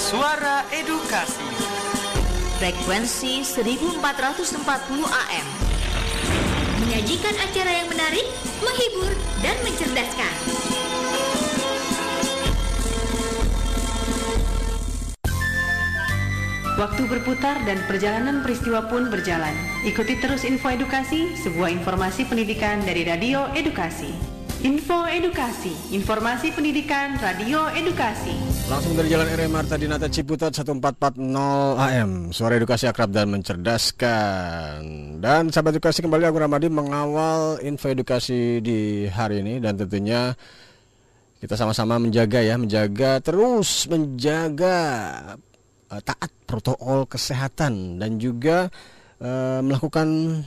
Suara Edukasi Frekuensi 1440 AM Menyajikan acara yang menarik, menghibur, dan mencerdaskan Waktu berputar dan perjalanan peristiwa pun berjalan. Ikuti terus info edukasi, sebuah informasi pendidikan dari Radio Edukasi. Info Edukasi, informasi pendidikan Radio Edukasi. Langsung dari Jalan RM Marta Dinata Ciputat 1440 AM. Suara edukasi akrab dan mencerdaskan. Dan sahabat edukasi kembali aku Ramadi mengawal info edukasi di hari ini dan tentunya kita sama-sama menjaga ya, menjaga terus menjaga uh, taat protokol kesehatan dan juga uh, melakukan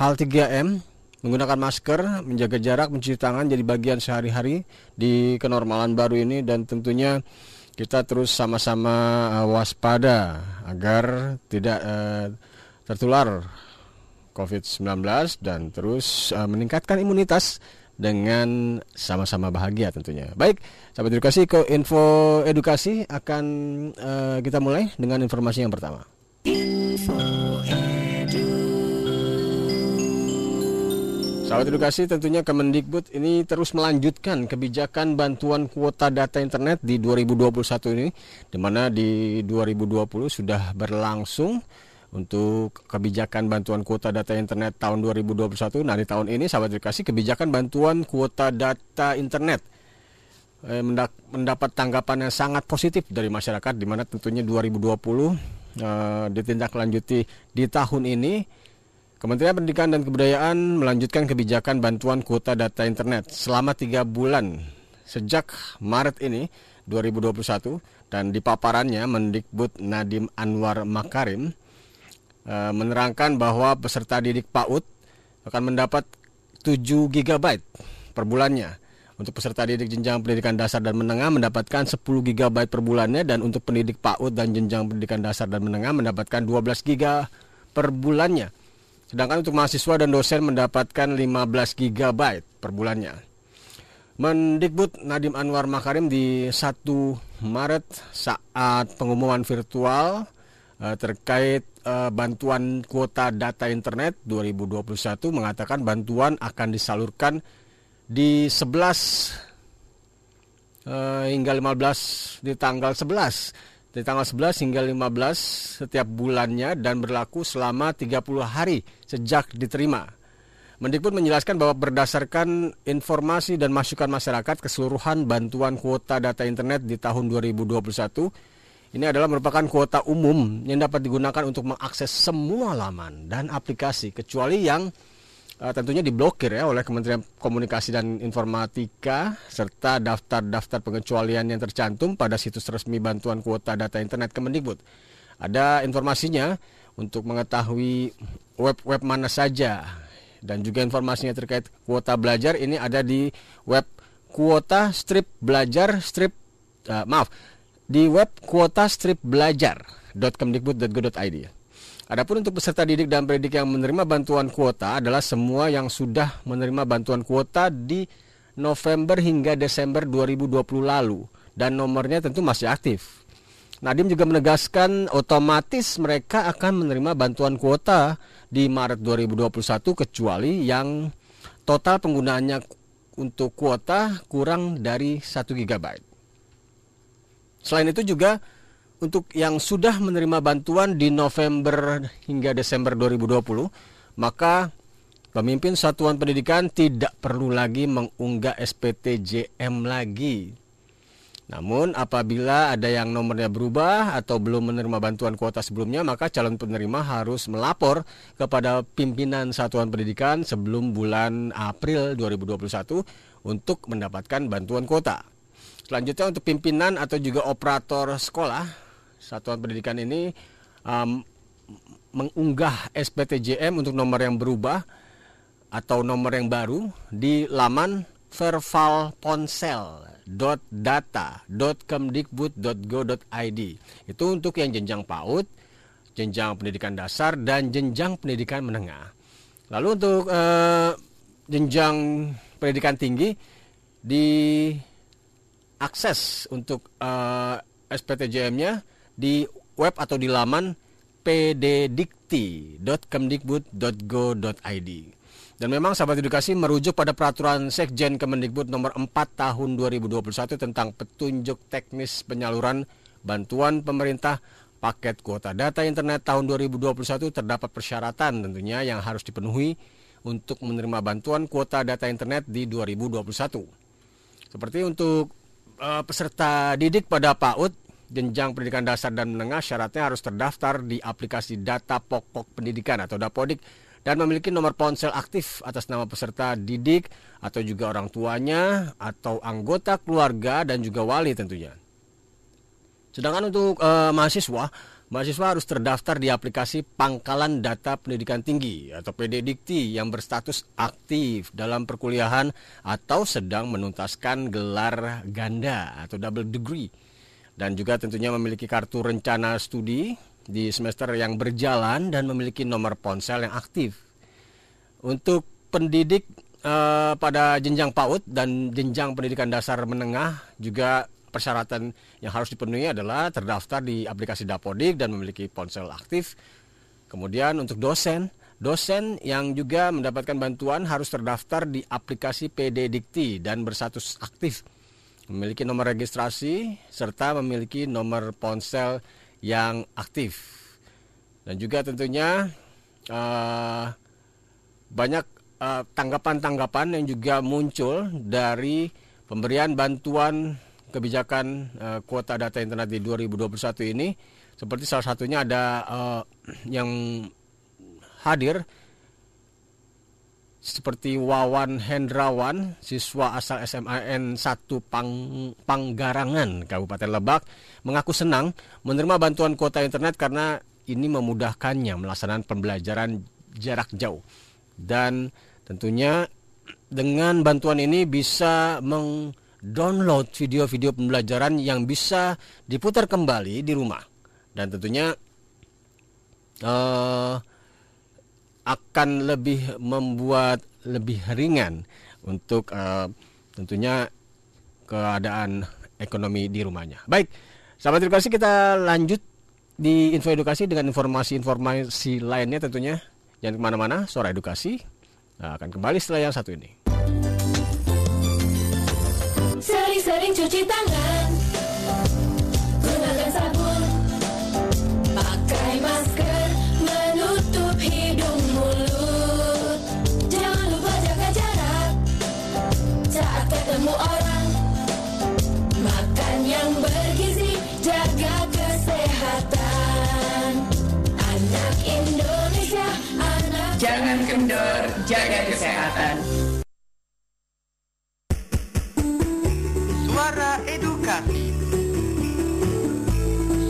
hal 3M menggunakan masker, menjaga jarak, mencuci tangan jadi bagian sehari-hari di kenormalan baru ini dan tentunya kita terus sama-sama uh, waspada agar tidak uh, tertular COVID-19 dan terus uh, meningkatkan imunitas dengan sama-sama bahagia tentunya. Baik, sahabat edukasi ke info edukasi akan uh, kita mulai dengan informasi yang pertama. Info Sahabat edukasi tentunya Kemendikbud ini terus melanjutkan kebijakan bantuan kuota data internet di 2021 ini di mana di 2020 sudah berlangsung untuk kebijakan bantuan kuota data internet tahun 2021. Nah, di tahun ini sahabat edukasi kebijakan bantuan kuota data internet eh, mendapat tanggapan yang sangat positif dari masyarakat di mana tentunya 2020 eh, ditindaklanjuti di tahun ini Kementerian Pendidikan dan Kebudayaan melanjutkan kebijakan bantuan kuota data internet selama tiga bulan sejak Maret ini 2021 dan di paparannya Mendikbud Nadim Anwar Makarim Eh, menerangkan bahwa peserta didik PAUD akan mendapat 7 GB per bulannya. Untuk peserta didik jenjang pendidikan dasar dan menengah mendapatkan 10 GB per bulannya dan untuk pendidik PAUD dan jenjang pendidikan dasar dan menengah mendapatkan 12 GB per bulannya. Sedangkan untuk mahasiswa dan dosen mendapatkan 15 GB per bulannya. Mendikbud Nadim Anwar Makarim di 1 Maret saat pengumuman virtual uh, terkait uh, bantuan kuota data internet 2021 mengatakan bantuan akan disalurkan di 11 uh, eh, hingga 15 di tanggal 11 di tanggal 11 hingga 15 setiap bulannya dan berlaku selama 30 hari sejak diterima. Mendikbud menjelaskan bahwa berdasarkan informasi dan masukan masyarakat keseluruhan bantuan kuota data internet di tahun 2021 ini adalah merupakan kuota umum yang dapat digunakan untuk mengakses semua laman dan aplikasi kecuali yang uh, tentunya diblokir ya oleh Kementerian Komunikasi dan Informatika serta daftar-daftar pengecualian yang tercantum pada situs resmi bantuan kuota data internet Kemendikbud. Ada informasinya untuk mengetahui web-web mana saja dan juga informasinya terkait kuota belajar ini ada di web kuota strip belajar strip uh, maaf di web kuota strip belajar.kemdikbud.go.id. Adapun untuk peserta didik dan pendidik yang menerima bantuan kuota adalah semua yang sudah menerima bantuan kuota di November hingga Desember 2020 lalu dan nomornya tentu masih aktif. Nadim juga menegaskan otomatis mereka akan menerima bantuan kuota di Maret 2021 kecuali yang total penggunaannya untuk kuota kurang dari 1 GB. Selain itu juga untuk yang sudah menerima bantuan di November hingga Desember 2020, maka pemimpin satuan pendidikan tidak perlu lagi mengunggah SPTJM lagi. Namun apabila ada yang nomornya berubah atau belum menerima bantuan kuota sebelumnya, maka calon penerima harus melapor kepada pimpinan satuan pendidikan sebelum bulan April 2021 untuk mendapatkan bantuan kuota. Selanjutnya untuk pimpinan atau juga operator sekolah satuan pendidikan ini um, mengunggah SPTJM untuk nomor yang berubah atau nomor yang baru di laman vervalponsel.data.kemdikbud.go.id. Itu untuk yang jenjang PAUD, jenjang pendidikan dasar dan jenjang pendidikan menengah. Lalu untuk uh, jenjang pendidikan tinggi di akses untuk uh, SPTJM-nya di web atau di laman pddikti.kemdikbud.go.id. Dan memang sahabat edukasi merujuk pada peraturan Sekjen Kemendikbud nomor 4 tahun 2021 tentang petunjuk teknis penyaluran bantuan pemerintah paket kuota data internet tahun 2021 terdapat persyaratan tentunya yang harus dipenuhi untuk menerima bantuan kuota data internet di 2021. Seperti untuk uh, peserta didik pada PAUD jenjang pendidikan dasar dan menengah syaratnya harus terdaftar di aplikasi data pokok pendidikan atau Dapodik dan memiliki nomor ponsel aktif atas nama peserta didik atau juga orang tuanya atau anggota keluarga dan juga wali tentunya. Sedangkan untuk uh, mahasiswa, mahasiswa harus terdaftar di aplikasi Pangkalan Data Pendidikan Tinggi atau PD Dikti yang berstatus aktif dalam perkuliahan atau sedang menuntaskan gelar ganda atau double degree dan juga tentunya memiliki kartu rencana studi di semester yang berjalan dan memiliki nomor ponsel yang aktif. Untuk pendidik eh, pada jenjang PAUD dan jenjang pendidikan dasar menengah juga persyaratan yang harus dipenuhi adalah terdaftar di aplikasi Dapodik dan memiliki ponsel aktif. Kemudian untuk dosen, dosen yang juga mendapatkan bantuan harus terdaftar di aplikasi PD Dikti dan berstatus aktif. Memiliki nomor registrasi serta memiliki nomor ponsel yang aktif. Dan juga tentunya uh, banyak uh, tanggapan-tanggapan yang juga muncul dari pemberian bantuan kebijakan uh, kuota data internet di 2021 ini seperti salah satunya ada uh, yang hadir seperti Wawan Hendrawan, siswa asal SMAN 1 Pang, Panggarangan, Kabupaten Lebak, mengaku senang menerima bantuan kuota internet karena ini memudahkannya melaksanakan pembelajaran jarak jauh. Dan tentunya dengan bantuan ini bisa mengdownload video-video pembelajaran yang bisa diputar kembali di rumah. Dan tentunya uh, akan lebih membuat lebih ringan untuk uh, tentunya keadaan ekonomi di rumahnya. Baik, sahabat edukasi kita lanjut di info edukasi dengan informasi-informasi lainnya tentunya. Jangan ke mana-mana, suara edukasi nah, akan kembali setelah yang satu ini. Sering-sering cuci tangan, Jangan kendor, jaga kesehatan. Suara edukasi.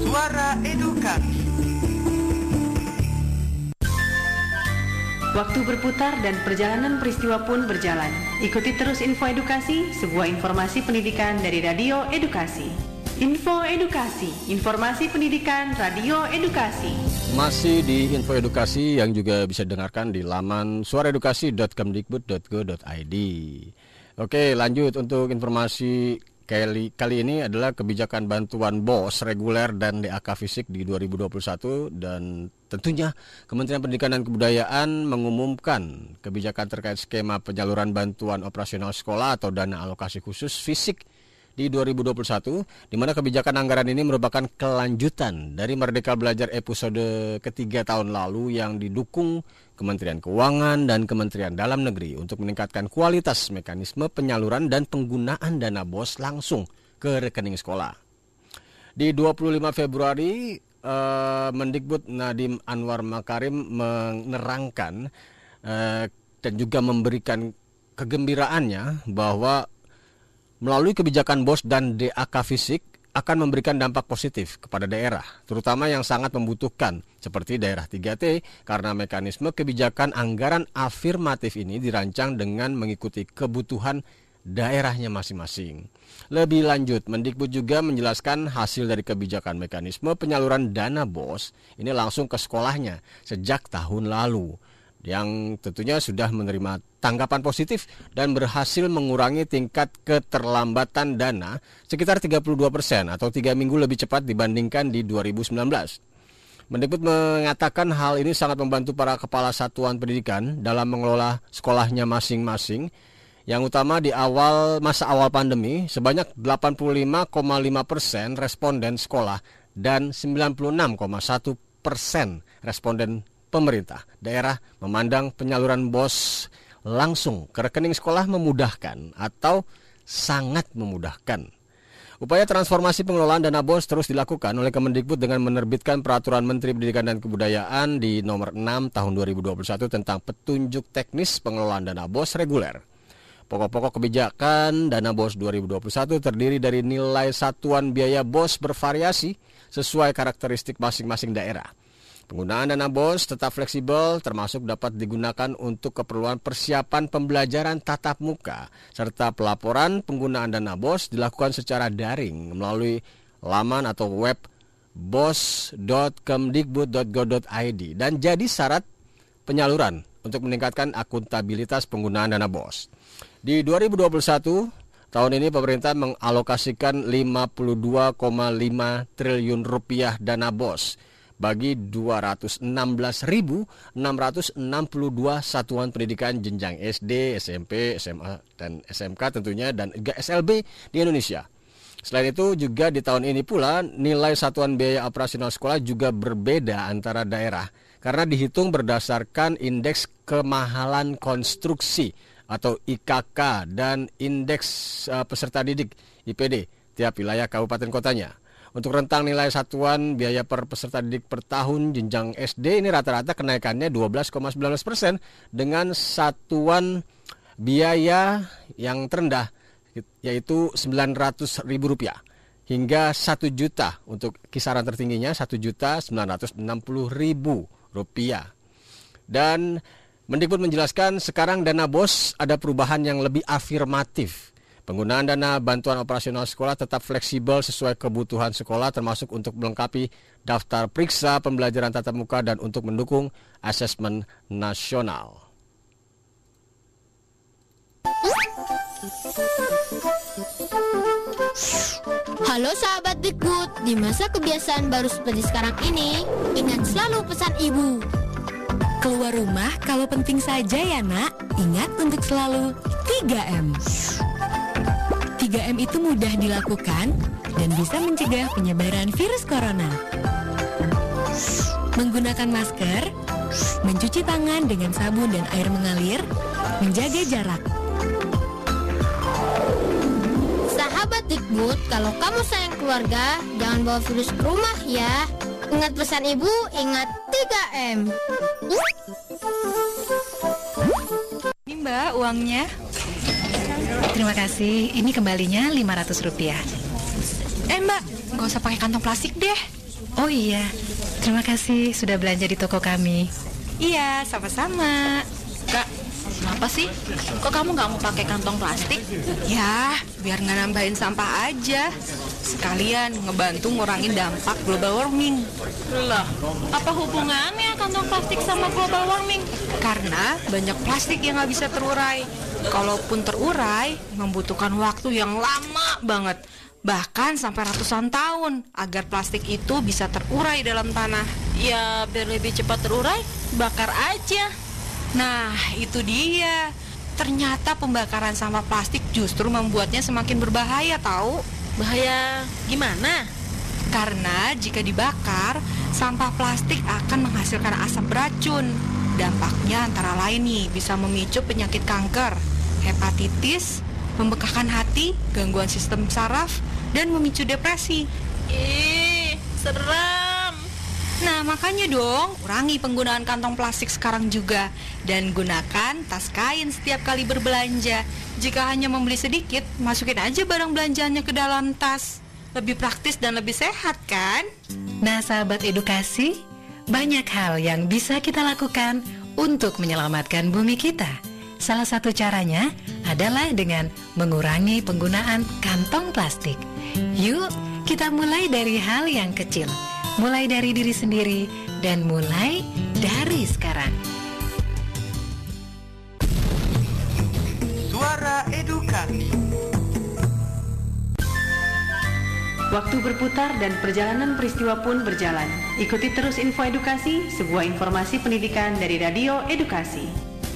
Suara edukasi. Waktu berputar dan perjalanan peristiwa pun berjalan. Ikuti terus info edukasi, sebuah informasi pendidikan dari Radio Edukasi. Info Edukasi, informasi pendidikan Radio Edukasi. Masih di info edukasi yang juga bisa didengarkan di laman suaraedukasi.kemdikbud.go.id. Oke, lanjut untuk informasi kali kali ini adalah kebijakan bantuan BOS reguler dan DAK fisik di 2021 dan tentunya Kementerian Pendidikan dan Kebudayaan mengumumkan kebijakan terkait skema penyaluran bantuan operasional sekolah atau dana alokasi khusus fisik di 2021 di mana kebijakan anggaran ini merupakan kelanjutan dari Merdeka Belajar episode ketiga tahun lalu yang didukung Kementerian Keuangan dan Kementerian Dalam Negeri untuk meningkatkan kualitas mekanisme penyaluran dan penggunaan dana BOS langsung ke rekening sekolah. Di 25 Februari eh, Mendikbud Nadim Anwar Makarim menerangkan eh, dan juga memberikan kegembiraannya bahwa melalui kebijakan BOS dan DAK fisik akan memberikan dampak positif kepada daerah, terutama yang sangat membutuhkan, seperti daerah 3T, karena mekanisme kebijakan anggaran afirmatif ini dirancang dengan mengikuti kebutuhan daerahnya masing-masing. Lebih lanjut, Mendikbud juga menjelaskan hasil dari kebijakan mekanisme penyaluran dana BOS ini langsung ke sekolahnya sejak tahun lalu. Yang tentunya sudah menerima tanggapan positif dan berhasil mengurangi tingkat keterlambatan dana sekitar 32 persen atau tiga minggu lebih cepat dibandingkan di 2019. Mendikbud mengatakan hal ini sangat membantu para kepala satuan pendidikan dalam mengelola sekolahnya masing-masing. Yang utama di awal masa awal pandemi, sebanyak 85,5 persen responden sekolah dan 96,1 persen responden pemerintah daerah memandang penyaluran BOS langsung ke rekening sekolah memudahkan atau sangat memudahkan. Upaya transformasi pengelolaan dana BOS terus dilakukan oleh Kemendikbud dengan menerbitkan Peraturan Menteri Pendidikan dan Kebudayaan di nomor 6 tahun 2021 tentang petunjuk teknis pengelolaan dana BOS reguler. Pokok-pokok kebijakan dana BOS 2021 terdiri dari nilai satuan biaya BOS bervariasi sesuai karakteristik masing-masing daerah. Penggunaan dana BOS tetap fleksibel termasuk dapat digunakan untuk keperluan persiapan pembelajaran tatap muka serta pelaporan penggunaan dana BOS dilakukan secara daring melalui laman atau web bos.kemdikbud.go.id dan jadi syarat penyaluran untuk meningkatkan akuntabilitas penggunaan dana BOS. Di 2021 tahun ini pemerintah mengalokasikan 52,5 triliun rupiah dana BOS bagi 216.662 satuan pendidikan jenjang SD, SMP, SMA, dan SMK tentunya dan juga SLB di Indonesia. Selain itu juga di tahun ini pula nilai satuan biaya operasional sekolah juga berbeda antara daerah karena dihitung berdasarkan indeks kemahalan konstruksi atau IKK dan indeks uh, peserta didik IPD tiap wilayah kabupaten kotanya. Untuk rentang nilai satuan biaya per peserta didik per tahun jenjang SD ini rata-rata kenaikannya 12,19 persen dengan satuan biaya yang terendah yaitu 900 ribu rupiah hingga 1 juta untuk kisaran tertingginya 1 juta 960 ribu rupiah. Dan Mendikbud menjelaskan sekarang dana BOS ada perubahan yang lebih afirmatif Penggunaan dana bantuan operasional sekolah tetap fleksibel sesuai kebutuhan sekolah termasuk untuk melengkapi daftar periksa pembelajaran tatap muka dan untuk mendukung asesmen nasional. Halo sahabat Dikbud, di masa kebiasaan baru seperti sekarang ini, ingat selalu pesan ibu. Keluar rumah kalau penting saja ya nak, ingat untuk selalu 3M. 3M itu mudah dilakukan dan bisa mencegah penyebaran virus corona. Menggunakan masker, mencuci tangan dengan sabun dan air mengalir, menjaga jarak. Sahabat Dikbud, kalau kamu sayang keluarga, jangan bawa virus ke rumah ya. Ingat pesan ibu, ingat 3M. Ini mbak uangnya. Terima kasih. Ini kembalinya 500 rupiah. Eh mbak, nggak usah pakai kantong plastik deh. Oh iya, terima kasih sudah belanja di toko kami. Iya, sama-sama. Kak, kenapa sih? Kok kamu nggak mau pakai kantong plastik? Ya, biar nggak nambahin sampah aja. Sekalian ngebantu ngurangin dampak global warming. Loh, apa hubungannya kantong plastik sama global warming? Karena banyak plastik yang nggak bisa terurai. Kalaupun terurai, membutuhkan waktu yang lama banget. Bahkan sampai ratusan tahun agar plastik itu bisa terurai dalam tanah. Ya, biar lebih cepat terurai, bakar aja. Nah, itu dia. Ternyata pembakaran sampah plastik justru membuatnya semakin berbahaya tahu. Bahaya gimana? Karena jika dibakar, sampah plastik akan menghasilkan asap beracun. Dampaknya antara lain nih bisa memicu penyakit kanker, hepatitis, membekakkan hati, gangguan sistem saraf, dan memicu depresi. Ih, serem. Nah, makanya dong, kurangi penggunaan kantong plastik sekarang juga dan gunakan tas kain setiap kali berbelanja. Jika hanya membeli sedikit, masukin aja barang belanjaannya ke dalam tas. Lebih praktis dan lebih sehat kan? Nah, sahabat edukasi, banyak hal yang bisa kita lakukan untuk menyelamatkan bumi kita. Salah satu caranya adalah dengan mengurangi penggunaan kantong plastik. Yuk, kita mulai dari hal yang kecil, mulai dari diri sendiri, dan mulai dari sekarang. Suara edukasi. Waktu berputar dan perjalanan peristiwa pun berjalan. Ikuti terus info edukasi, sebuah informasi pendidikan dari Radio Edukasi.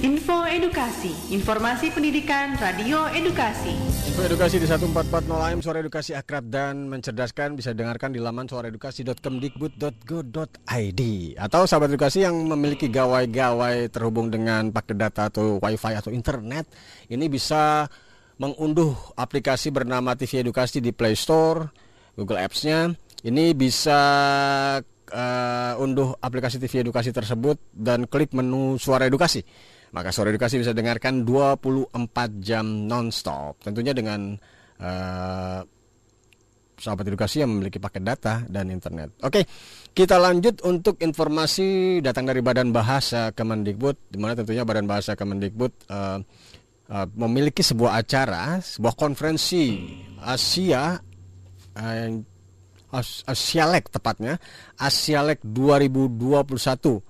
Info Edukasi, informasi pendidikan Radio Edukasi. Info edukasi di 1440 AM Suara Edukasi Akrab dan Mencerdaskan bisa dengarkan di laman suaraedukasi.kemdikbud.go.id atau sahabat edukasi yang memiliki gawai-gawai terhubung dengan paket data atau wifi atau internet ini bisa mengunduh aplikasi bernama TV Edukasi di Play Store, Google Apps-nya. Ini bisa uh, unduh aplikasi TV Edukasi tersebut dan klik menu Suara Edukasi. Maka Suara Edukasi bisa dengarkan 24 jam nonstop. Tentunya dengan uh, sahabat edukasi yang memiliki paket data dan internet. Oke, kita lanjut untuk informasi datang dari Badan Bahasa Kemendikbud, di mana tentunya Badan Bahasa Kemendikbud uh, uh, memiliki sebuah acara, sebuah konferensi Asia uh, Asialek tepatnya, Asialek 2021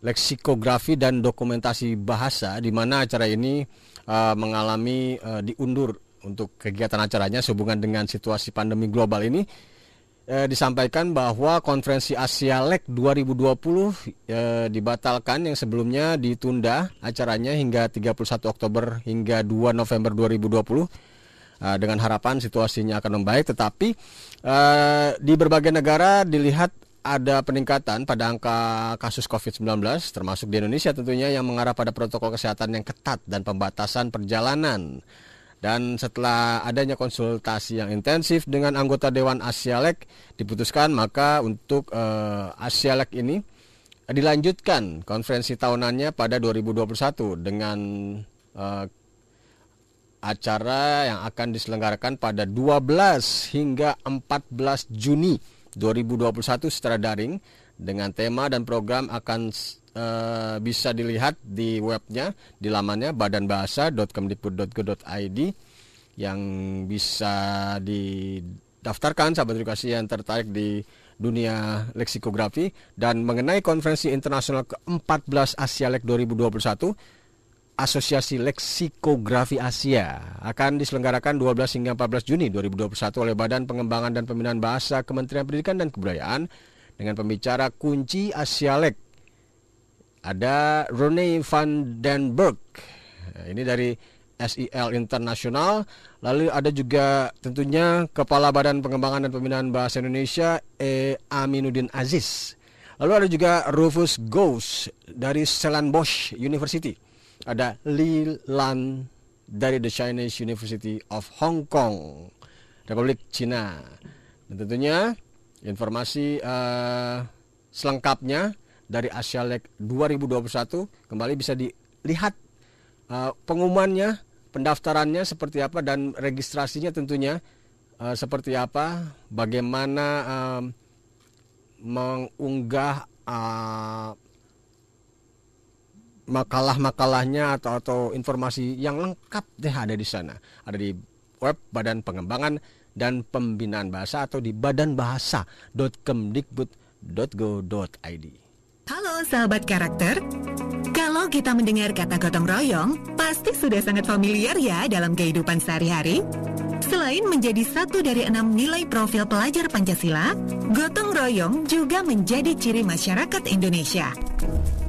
leksikografi dan dokumentasi bahasa di mana acara ini uh, mengalami uh, diundur untuk kegiatan acaranya sehubungan dengan situasi pandemi global ini. Uh, disampaikan bahwa konferensi Asialek 2020 uh, dibatalkan yang sebelumnya ditunda acaranya hingga 31 Oktober hingga 2 November 2020 Uh, dengan harapan situasinya akan membaik, tetapi uh, di berbagai negara dilihat ada peningkatan pada angka kasus COVID-19 termasuk di Indonesia tentunya yang mengarah pada protokol kesehatan yang ketat dan pembatasan perjalanan. Dan setelah adanya konsultasi yang intensif dengan anggota Dewan Asialek diputuskan maka untuk uh, Asialek ini dilanjutkan konferensi tahunannya pada 2021 dengan uh, acara yang akan diselenggarakan pada 12 hingga 14 Juni 2021 secara daring dengan tema dan program akan uh, bisa dilihat di webnya di lamannya badanbahasa.kemdikbud.go.id yang bisa didaftarkan sahabat edukasi yang tertarik di dunia leksikografi. Dan mengenai konferensi internasional ke-14 Asialek 2021 Asosiasi Leksikografi Asia akan diselenggarakan 12 hingga 14 Juni 2021 oleh Badan Pengembangan dan Pembinaan Bahasa Kementerian Pendidikan dan Kebudayaan dengan pembicara kunci Asialek. Ada Rene van den Berg. Ini dari SIL Internasional. Lalu ada juga tentunya Kepala Badan Pengembangan dan Pembinaan Bahasa Indonesia E. Aminuddin Aziz. Lalu ada juga Rufus Gous dari Stellenbosch University ada Li Lan dari The Chinese University of Hong Kong, Republik Cina. Dan tentunya informasi uh, selengkapnya dari Asialek 2021 kembali bisa dilihat uh, pengumumannya, pendaftarannya seperti apa dan registrasinya tentunya uh, seperti apa, bagaimana uh, mengunggah uh, makalah-makalahnya atau atau informasi yang lengkap deh ada di sana. Ada di web Badan Pengembangan dan Pembinaan Bahasa atau di badanbahasa.kemdikbud.go.id. Halo sahabat karakter. Kalau kita mendengar kata gotong royong, pasti sudah sangat familiar ya dalam kehidupan sehari-hari. Selain menjadi satu dari enam nilai profil pelajar Pancasila, gotong royong juga menjadi ciri masyarakat Indonesia.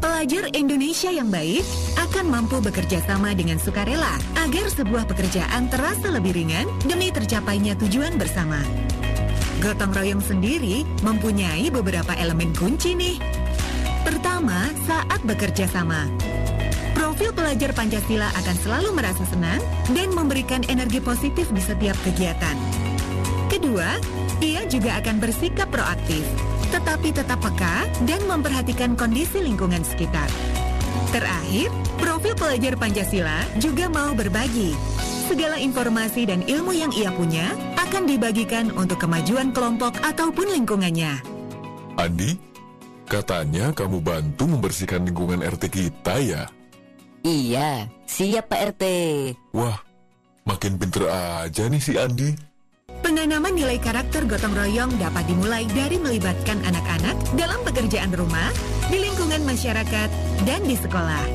Pelajar Indonesia yang baik akan mampu bekerja sama dengan sukarela agar sebuah pekerjaan terasa lebih ringan demi tercapainya tujuan bersama. Gotong royong sendiri mempunyai beberapa elemen kunci nih. Pertama, saat bekerja sama. Profil pelajar Pancasila akan selalu merasa senang dan memberikan energi positif di setiap kegiatan. Kedua, ia juga akan bersikap proaktif tetapi tetap peka dan memperhatikan kondisi lingkungan sekitar. Terakhir, profil pelajar Pancasila juga mau berbagi. Segala informasi dan ilmu yang ia punya akan dibagikan untuk kemajuan kelompok ataupun lingkungannya. Andi, katanya kamu bantu membersihkan lingkungan RT kita ya? Iya, siap Pak RT. Wah, makin pinter aja nih si Andi. Penanaman nilai karakter gotong royong dapat dimulai dari melibatkan anak-anak dalam pekerjaan rumah, di lingkungan masyarakat, dan di sekolah.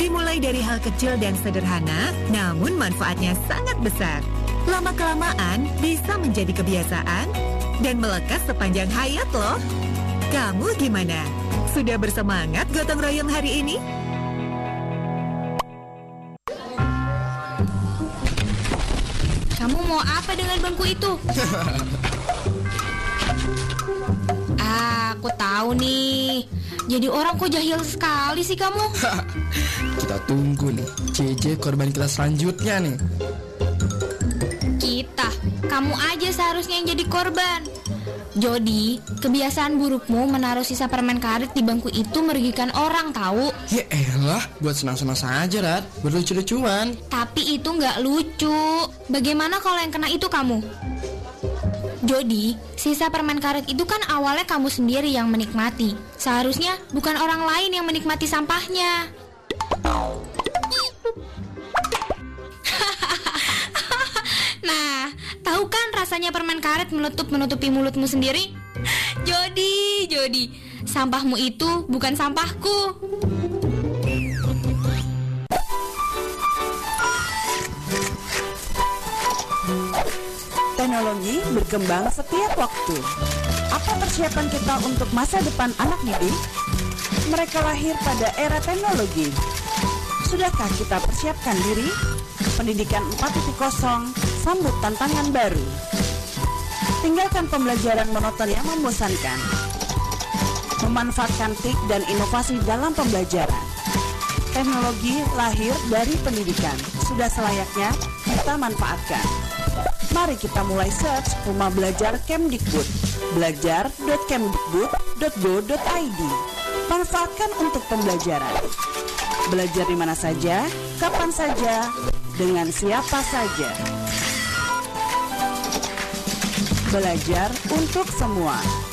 Dimulai dari hal kecil dan sederhana, namun manfaatnya sangat besar. Lama-kelamaan bisa menjadi kebiasaan dan melekat sepanjang hayat loh. Kamu gimana? Sudah bersemangat gotong royong hari ini? Mau apa dengan bangku itu? ah, aku tahu nih. Jadi orang kok jahil sekali sih kamu? Kita tunggu nih, JJ korban kita selanjutnya nih. Kita, kamu aja seharusnya yang jadi korban. Jody, kebiasaan burukmu menaruh sisa permen karet di bangku itu merugikan orang tahu. Ya elah, buat senang-senang saja, Rat. Buat lucu-lucuan. Tapi itu nggak lucu. Bagaimana kalau yang kena itu kamu? Jody, sisa permen karet itu kan awalnya kamu sendiri yang menikmati. Seharusnya bukan orang lain yang menikmati sampahnya. nah, tahu kan rasanya permen karet meletup menutupi mulutmu sendiri? Jody, Jody, sampahmu itu bukan sampahku. Teknologi berkembang setiap waktu. Apa persiapan kita untuk masa depan anak didik? Mereka lahir pada era teknologi. Sudahkah kita persiapkan diri? Pendidikan 4.0 sambut tantangan baru. Tinggalkan pembelajaran monoton yang membosankan. Memanfaatkan TIK dan inovasi dalam pembelajaran. Teknologi lahir dari pendidikan. Sudah selayaknya kita manfaatkan. Mari kita mulai search Rumah Belajar Kemdikbud. Belajar.kemdikbud.go.id. Manfaatkan untuk pembelajaran. Belajar di mana saja, kapan saja, dengan siapa saja. Belajar untuk semua.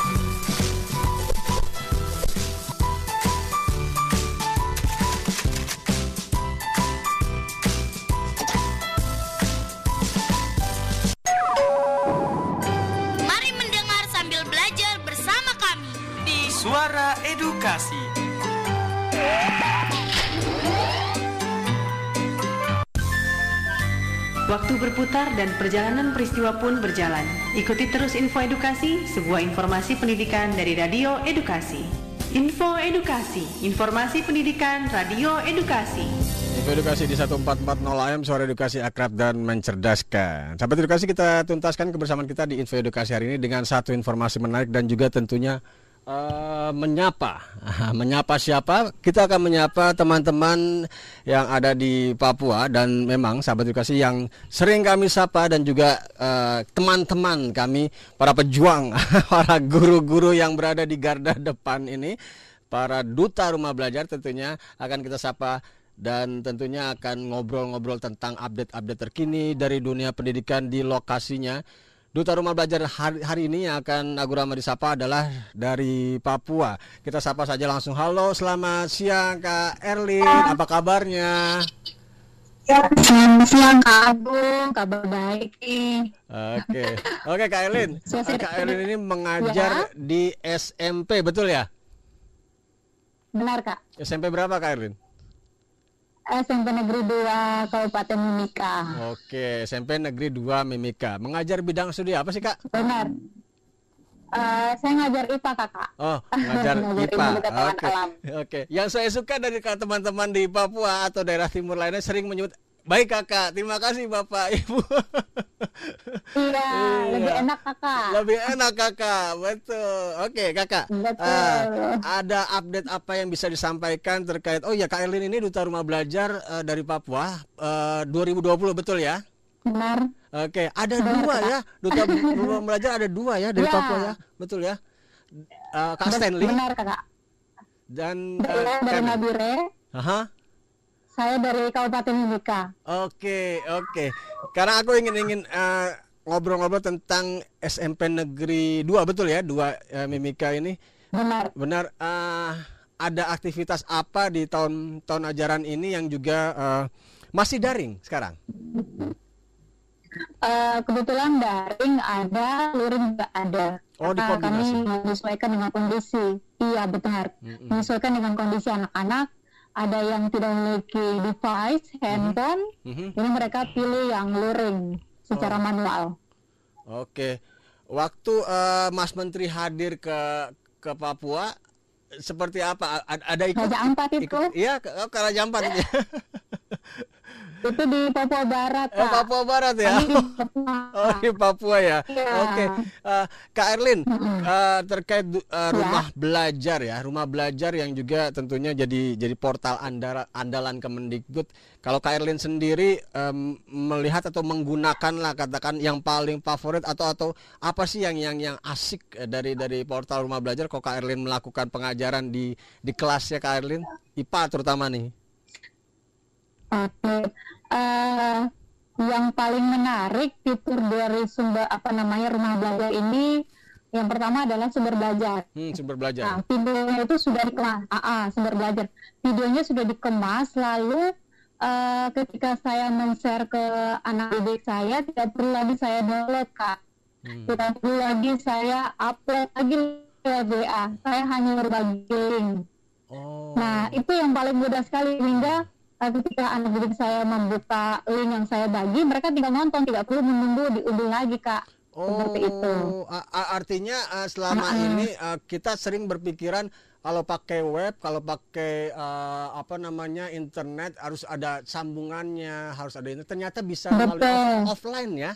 Berputar dan perjalanan peristiwa pun berjalan. Ikuti terus info edukasi, sebuah informasi pendidikan dari Radio Edukasi. Info Edukasi, informasi pendidikan Radio Edukasi. Info edukasi di 1440 AM Suara Edukasi Akrab dan Mencerdaskan Sahabat edukasi kita tuntaskan kebersamaan kita di Info Edukasi hari ini Dengan satu informasi menarik dan juga tentunya eh, Menyapa Menyapa siapa? Kita akan menyapa teman-teman yang ada di Papua Dan memang sahabat edukasi yang sering kami sapa Dan juga eh, teman-teman kami Para pejuang, para guru-guru yang berada di garda depan ini Para duta rumah belajar tentunya akan kita sapa dan tentunya akan ngobrol-ngobrol tentang update-update terkini dari dunia pendidikan di lokasinya. Duta Rumah Belajar hari, hari ini yang akan Agu Rama disapa adalah dari Papua. Kita sapa saja langsung. Halo, selamat siang Kak Erlin. Apa kabarnya? Selamat siang Kak Agung, kabar baik nih. Oke, oke Kak Erlin. Kak Erlin ini mengajar di SMP, betul ya? Benar Kak, SMP berapa Kak Erlin? SMP Negeri 2 Kabupaten Mimika. Oke, SMP Negeri 2 Mimika. Mengajar bidang studi apa sih Kak? Benar. Eh, saya ngajar IPA kakak. Oh, ngajar Ngajar IPA. pengetahuan Oke. alam. Oke. Yang saya suka dari kak- teman-teman di Papua atau daerah timur lainnya sering menyebut Baik kakak, terima kasih bapak ibu. Iya, lebih enak kakak. Lebih enak kakak, betul. Oke kakak, Betul. eh, ada update apa yang bisa disampaikan terkait? Oh ya Kak Erlin ini duta rumah belajar eh, dari Papua eh, 2020 betul ya? Benar. Oke, ada Benar, dua Kak. ya duta rumah belajar ada dua ya dari Ya. Papua ya, betul ya? Eh, Kak Stanley Benar kakak. dan eh, dari. Nabire, Aha. Saya dari Kabupaten Mimika. Oke, oke. Karena aku ingin ingin eh, ngobrol-ngobrol tentang SMP Negeri 2 betul ya, 2 Mimika ini. Benar. Benar eh, ada aktivitas apa di tahun tahun ajaran ini yang juga eh, masih daring sekarang? Eh, kebetulan daring ada, luring juga ada. Oh, Karena kami dikombinasi. menyesuaikan dengan kondisi. Iya benar. Mm-mm. Menyesuaikan dengan kondisi anak-anak. Ada yang tidak memiliki device handphone, Mhm. ini mereka pilih yang luring secara Oh. manual. Oke. Waktu eh, Mas Menteri hadir ke ke Papua seperti apa? A- Ada ikut? Raja Ampat itu. Iya, ke, oh, ke Raja Ampat itu. Di Papua Barat, Oh, Kak. Papua Barat ya. Di. Oh, di Papua ya. Iya. Oke. Eh, Kak Erlin, eh, terkait Ya. eh, rumah belajar ya, rumah belajar yang juga tentunya jadi jadi portal andara, andalan Kemendikbud. Kalau Kak Erlin sendiri em, melihat atau menggunakan lah katakan yang paling favorit atau atau apa sih yang yang yang asik eh, dari dari portal rumah belajar kalau Kak Erlin melakukan pengajaran di di kelasnya Kak Erlin, IPA terutama nih. Oke. Eh, yang paling menarik fitur dari sumber apa namanya rumah belajar ini yang pertama adalah sumber belajar. Hmm, sumber belajar. Nah, videonya itu sudah dikemas, ah, ah, sumber belajar. Videonya sudah dikemas, lalu eh, ketika saya men-share ke anak didik saya, tidak perlu lagi saya download, Kak. Tidak perlu lagi saya upload lagi lewat WA. Saya hanya berbagi link. Nah, itu yang paling mudah sekali hingga eh, ketika anak didik saya membuka link yang saya bagi, mereka tinggal nonton, tidak perlu menunggu diunduh lagi, Kak. Seperti itu. Oh, a- a- artinya uh, selama Nah, ini uh, kita sering berpikiran kalau pakai web, kalau pakai uh, apa namanya internet harus ada sambungannya, harus ada ini. Ternyata bisa melalui off- offline ya.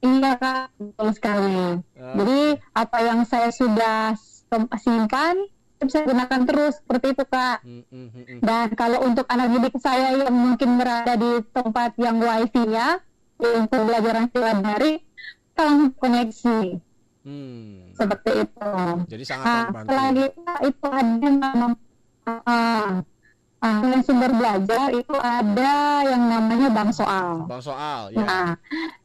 Iya kak, betul sekali. Ah. Jadi apa yang saya sudah simpan, itu bisa gunakan terus seperti itu kak. Hmm, Dan kalau untuk anak didik saya yang mungkin berada di tempat yang wifi-nya, di pembelajaran secara daring, kita langsung koneksi Hmm. seperti itu. Jadi sangat Nah, membantu. itu, ada yang nama- ah, selain sumber belajar itu ada yang namanya bank soal. Bang soal ya. Nah,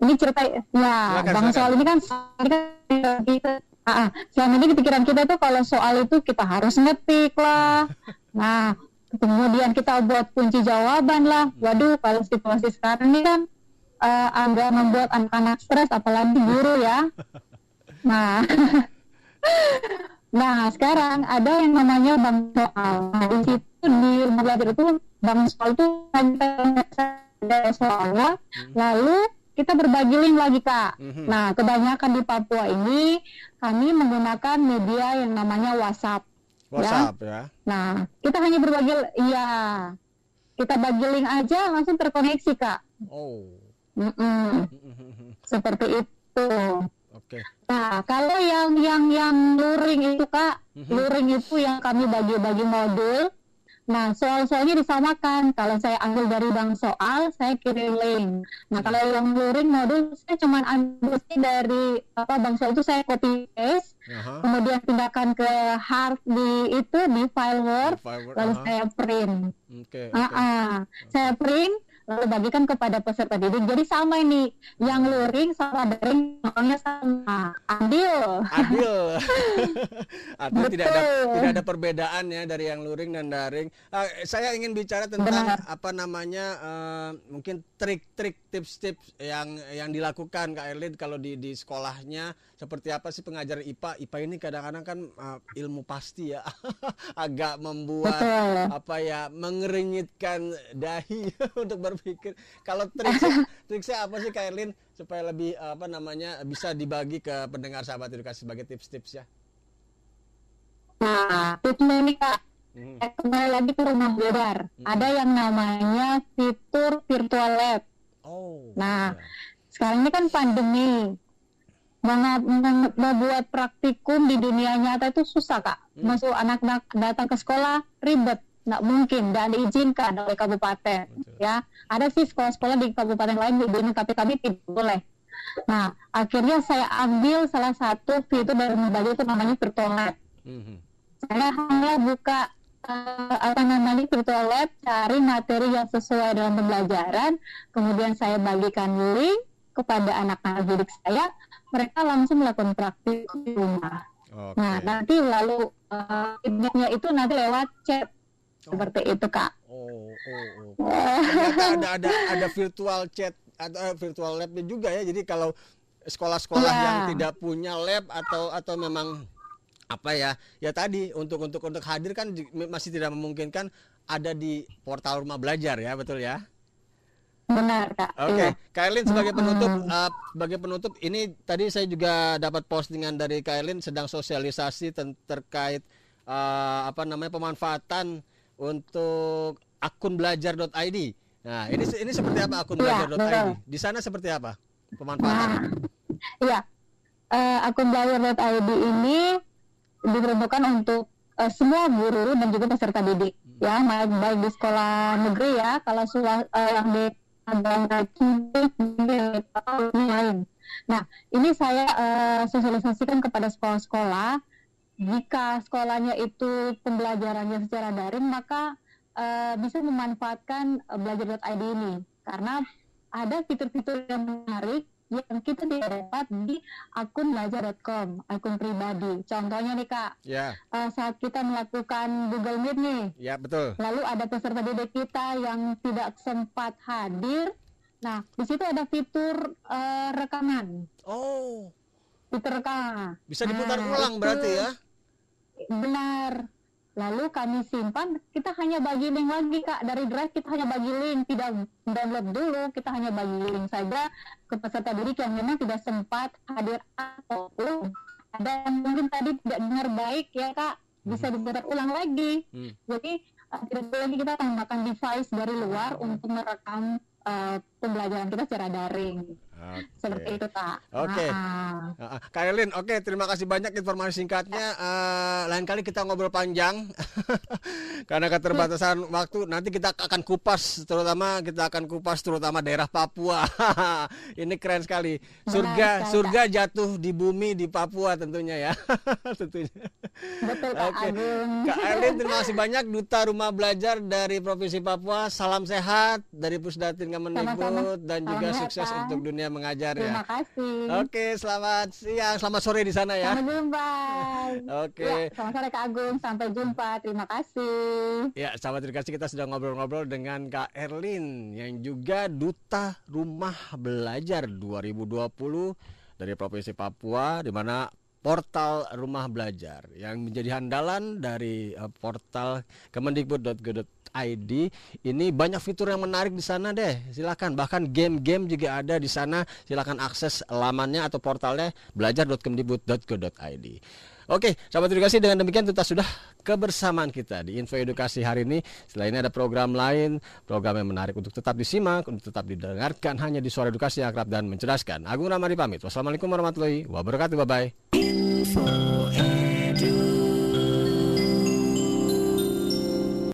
ini cerita ya, Silakan, bang silakan. soal ini kan ini kan kita, ah, selama ini pikiran kita tuh kalau soal itu kita harus ngetik lah. Nah, kemudian kita buat kunci jawaban lah. Waduh, kalau situasi sekarang ini kan eh, agak membuat anak-anak stres, apalagi guru ya. Nah, nah sekarang ada yang namanya bank soal. Nah, di situ di rumah belajar itu bank soal itu ada soalnya, lalu kita berbagi link lagi kak. Mhm. Nah, kebanyakan di Papua ini kami menggunakan media yang namanya WhatsApp. WhatsApp ya. Nah, kita hanya berbagi, iya, kita bagi link aja langsung terkoneksi kak. Oh. Mm-mm. Seperti itu. Oke. Nah, kalau yang yang yang luring itu kak, luring itu yang kami bagi-bagi modul. Nah, soal-soalnya disamakan. Kalau saya ambil dari bank soal, saya kirim link. Nah, kalau yang luring modul, saya cuma ambil sih dari apa bank soal itu saya copy paste, Aha. kemudian pindahkan ke hard di itu di file Word, File Word, lalu aha. saya print. Oke. Ah, ah. Saya print lalu bagikan kepada peserta didik. Jadi sama ini, yang luring sama daring soalnya sama. Adil. Adil. Artinya tidak ada tidak ada perbedaan ya dari yang luring dan daring. Ah, saya ingin bicara tentang apa namanya eh, mungkin trik-trik tips-tips yang yang dilakukan Kak Erlin kalau di di sekolahnya seperti apa sih pengajaran IPA? IPA ini kadang-kadang kan eh, ilmu pasti ya agak membuat Betul. apa ya mengeringitkan dahi untuk berpikir. Kalau trik triksnya apa sih Kak Erlin supaya lebih apa namanya bisa dibagi ke pendengar sahabat edukasi sebagai tips-tips ya? Nah, tipsnya ini kak, eh, kembali lagi ke rumah belajar. Ada yang namanya fitur virtual lab. Oh. Nah, sekarang ini kan pandemi. Membuat praktikum di dunia nyata itu susah kak. Masuk anak-anak datang ke sekolah ribet, nggak mungkin, dan diizinkan oleh kabupaten. Ya, ada sih sekolah-sekolah di kabupaten lain diizinkan, tapi kami tidak boleh. Nah, akhirnya saya ambil salah satu fitur dari mobile itu namanya virtual lab. Saya hanya buka eh, apa namanya virtual lab, cari materi yang sesuai dalam pembelajaran, kemudian saya bagikan link kepada anak-anak didik saya, mereka langsung melakukan praktik di rumah. Nah, nanti lalu eh, feedbacknya itu nanti lewat chat seperti itu kak. Oh, oh, oh. Ternyata ada ada ada virtual chat atau virtual labnya juga ya. Jadi kalau sekolah-sekolah Iya. yang tidak punya lab atau atau memang apa ya ya tadi untuk untuk untuk hadir kan masih tidak memungkinkan ada di portal rumah belajar ya betul ya Benar, Kak. Oke, Iya. Kak Elin sebagai penutup, uh, sebagai penutup ini tadi saya juga dapat postingan dari Kak Elin sedang sosialisasi terkait uh, apa namanya pemanfaatan untuk akun belajar.id. Nah, ini ini seperti apa akun Iya, belajar.id? Di sana seperti apa pemanfaatan? Iya, Eh, akun belajar.id ini diperuntukkan untuk eh, semua guru dan juga peserta didik, ya, baik, di sekolah negeri ya, kalau sudah eh, yang di ada lain. Nah, ini saya eh, sosialisasikan kepada sekolah-sekolah. Jika sekolahnya itu pembelajarannya secara daring, maka eh, bisa memanfaatkan eh, belajar.id ini karena ada fitur-fitur yang menarik yang kita dapat di akun belajar.com, akun pribadi. Contohnya nih kak, Ya, eh, saat kita melakukan Google Meet nih, ya betul. lalu ada peserta didik kita yang tidak sempat hadir. Nah, di situ ada fitur eh, rekaman. Oh. Fitur rekaman. Bisa diputar Nah, ulang itu- berarti ya? Benar. Lalu kami simpan, kita hanya bagi link lagi kak dari drive kita hanya bagi link, tidak download dulu, kita hanya bagi link saja ke peserta didik yang memang tidak sempat hadir ataupun ada yang mungkin tadi tidak dengar baik ya kak, bisa diputar ulang lagi. Hmm. Jadi uh, tidak lagi kita tambahkan device dari luar untuk merekam uh, pembelajaran kita secara daring. Seperti itu kak. Oke. Ah, ah. Kak Elin, oke terima kasih banyak informasi singkatnya. Eh, lain kali kita ngobrol panjang karena keterbatasan waktu. Nanti kita akan kupas, terutama kita akan kupas terutama daerah Papua. Ini keren sekali. Surga, surga jatuh di bumi di Papua tentunya ya. tentunya. Betul kak Oke. Agung. Kak Elin terima kasih banyak Duta Rumah Belajar dari Provinsi Papua. Salam sehat dari Pusdatin Kemendikbud dan juga Salam sukses untuk dunia mengajar Terima ya. kasih. Oke, selamat siang, selamat sore di sana ya. Sampai jumpa. Oke. Ya, selamat sore Kak Agung. Sampai jumpa. Terima kasih. Ya, sahabat edukasi kita sudah ngobrol-ngobrol dengan Kak Erlin yang juga duta Rumah Belajar 2020 dari Provinsi Papua di mana portal Rumah Belajar yang menjadi andalan dari eh, portal kemendikbud.go.id ini banyak fitur yang menarik di sana deh. Silakan bahkan game-game juga ada di sana. Silakan akses lamannya atau portalnya belajar.kemendikbud.go.id. Oke, sahabat edukasi dengan demikian tuntas sudah kebersamaan kita di Info Edukasi hari ini. Setelah ini ada program lain, program yang menarik untuk tetap disimak, untuk tetap didengarkan hanya di Suara Edukasi yang akrab dan mencerdaskan. Agung Ramadi pamit. Wassalamualaikum warahmatullahi wabarakatuh. Bye bye. Info Edu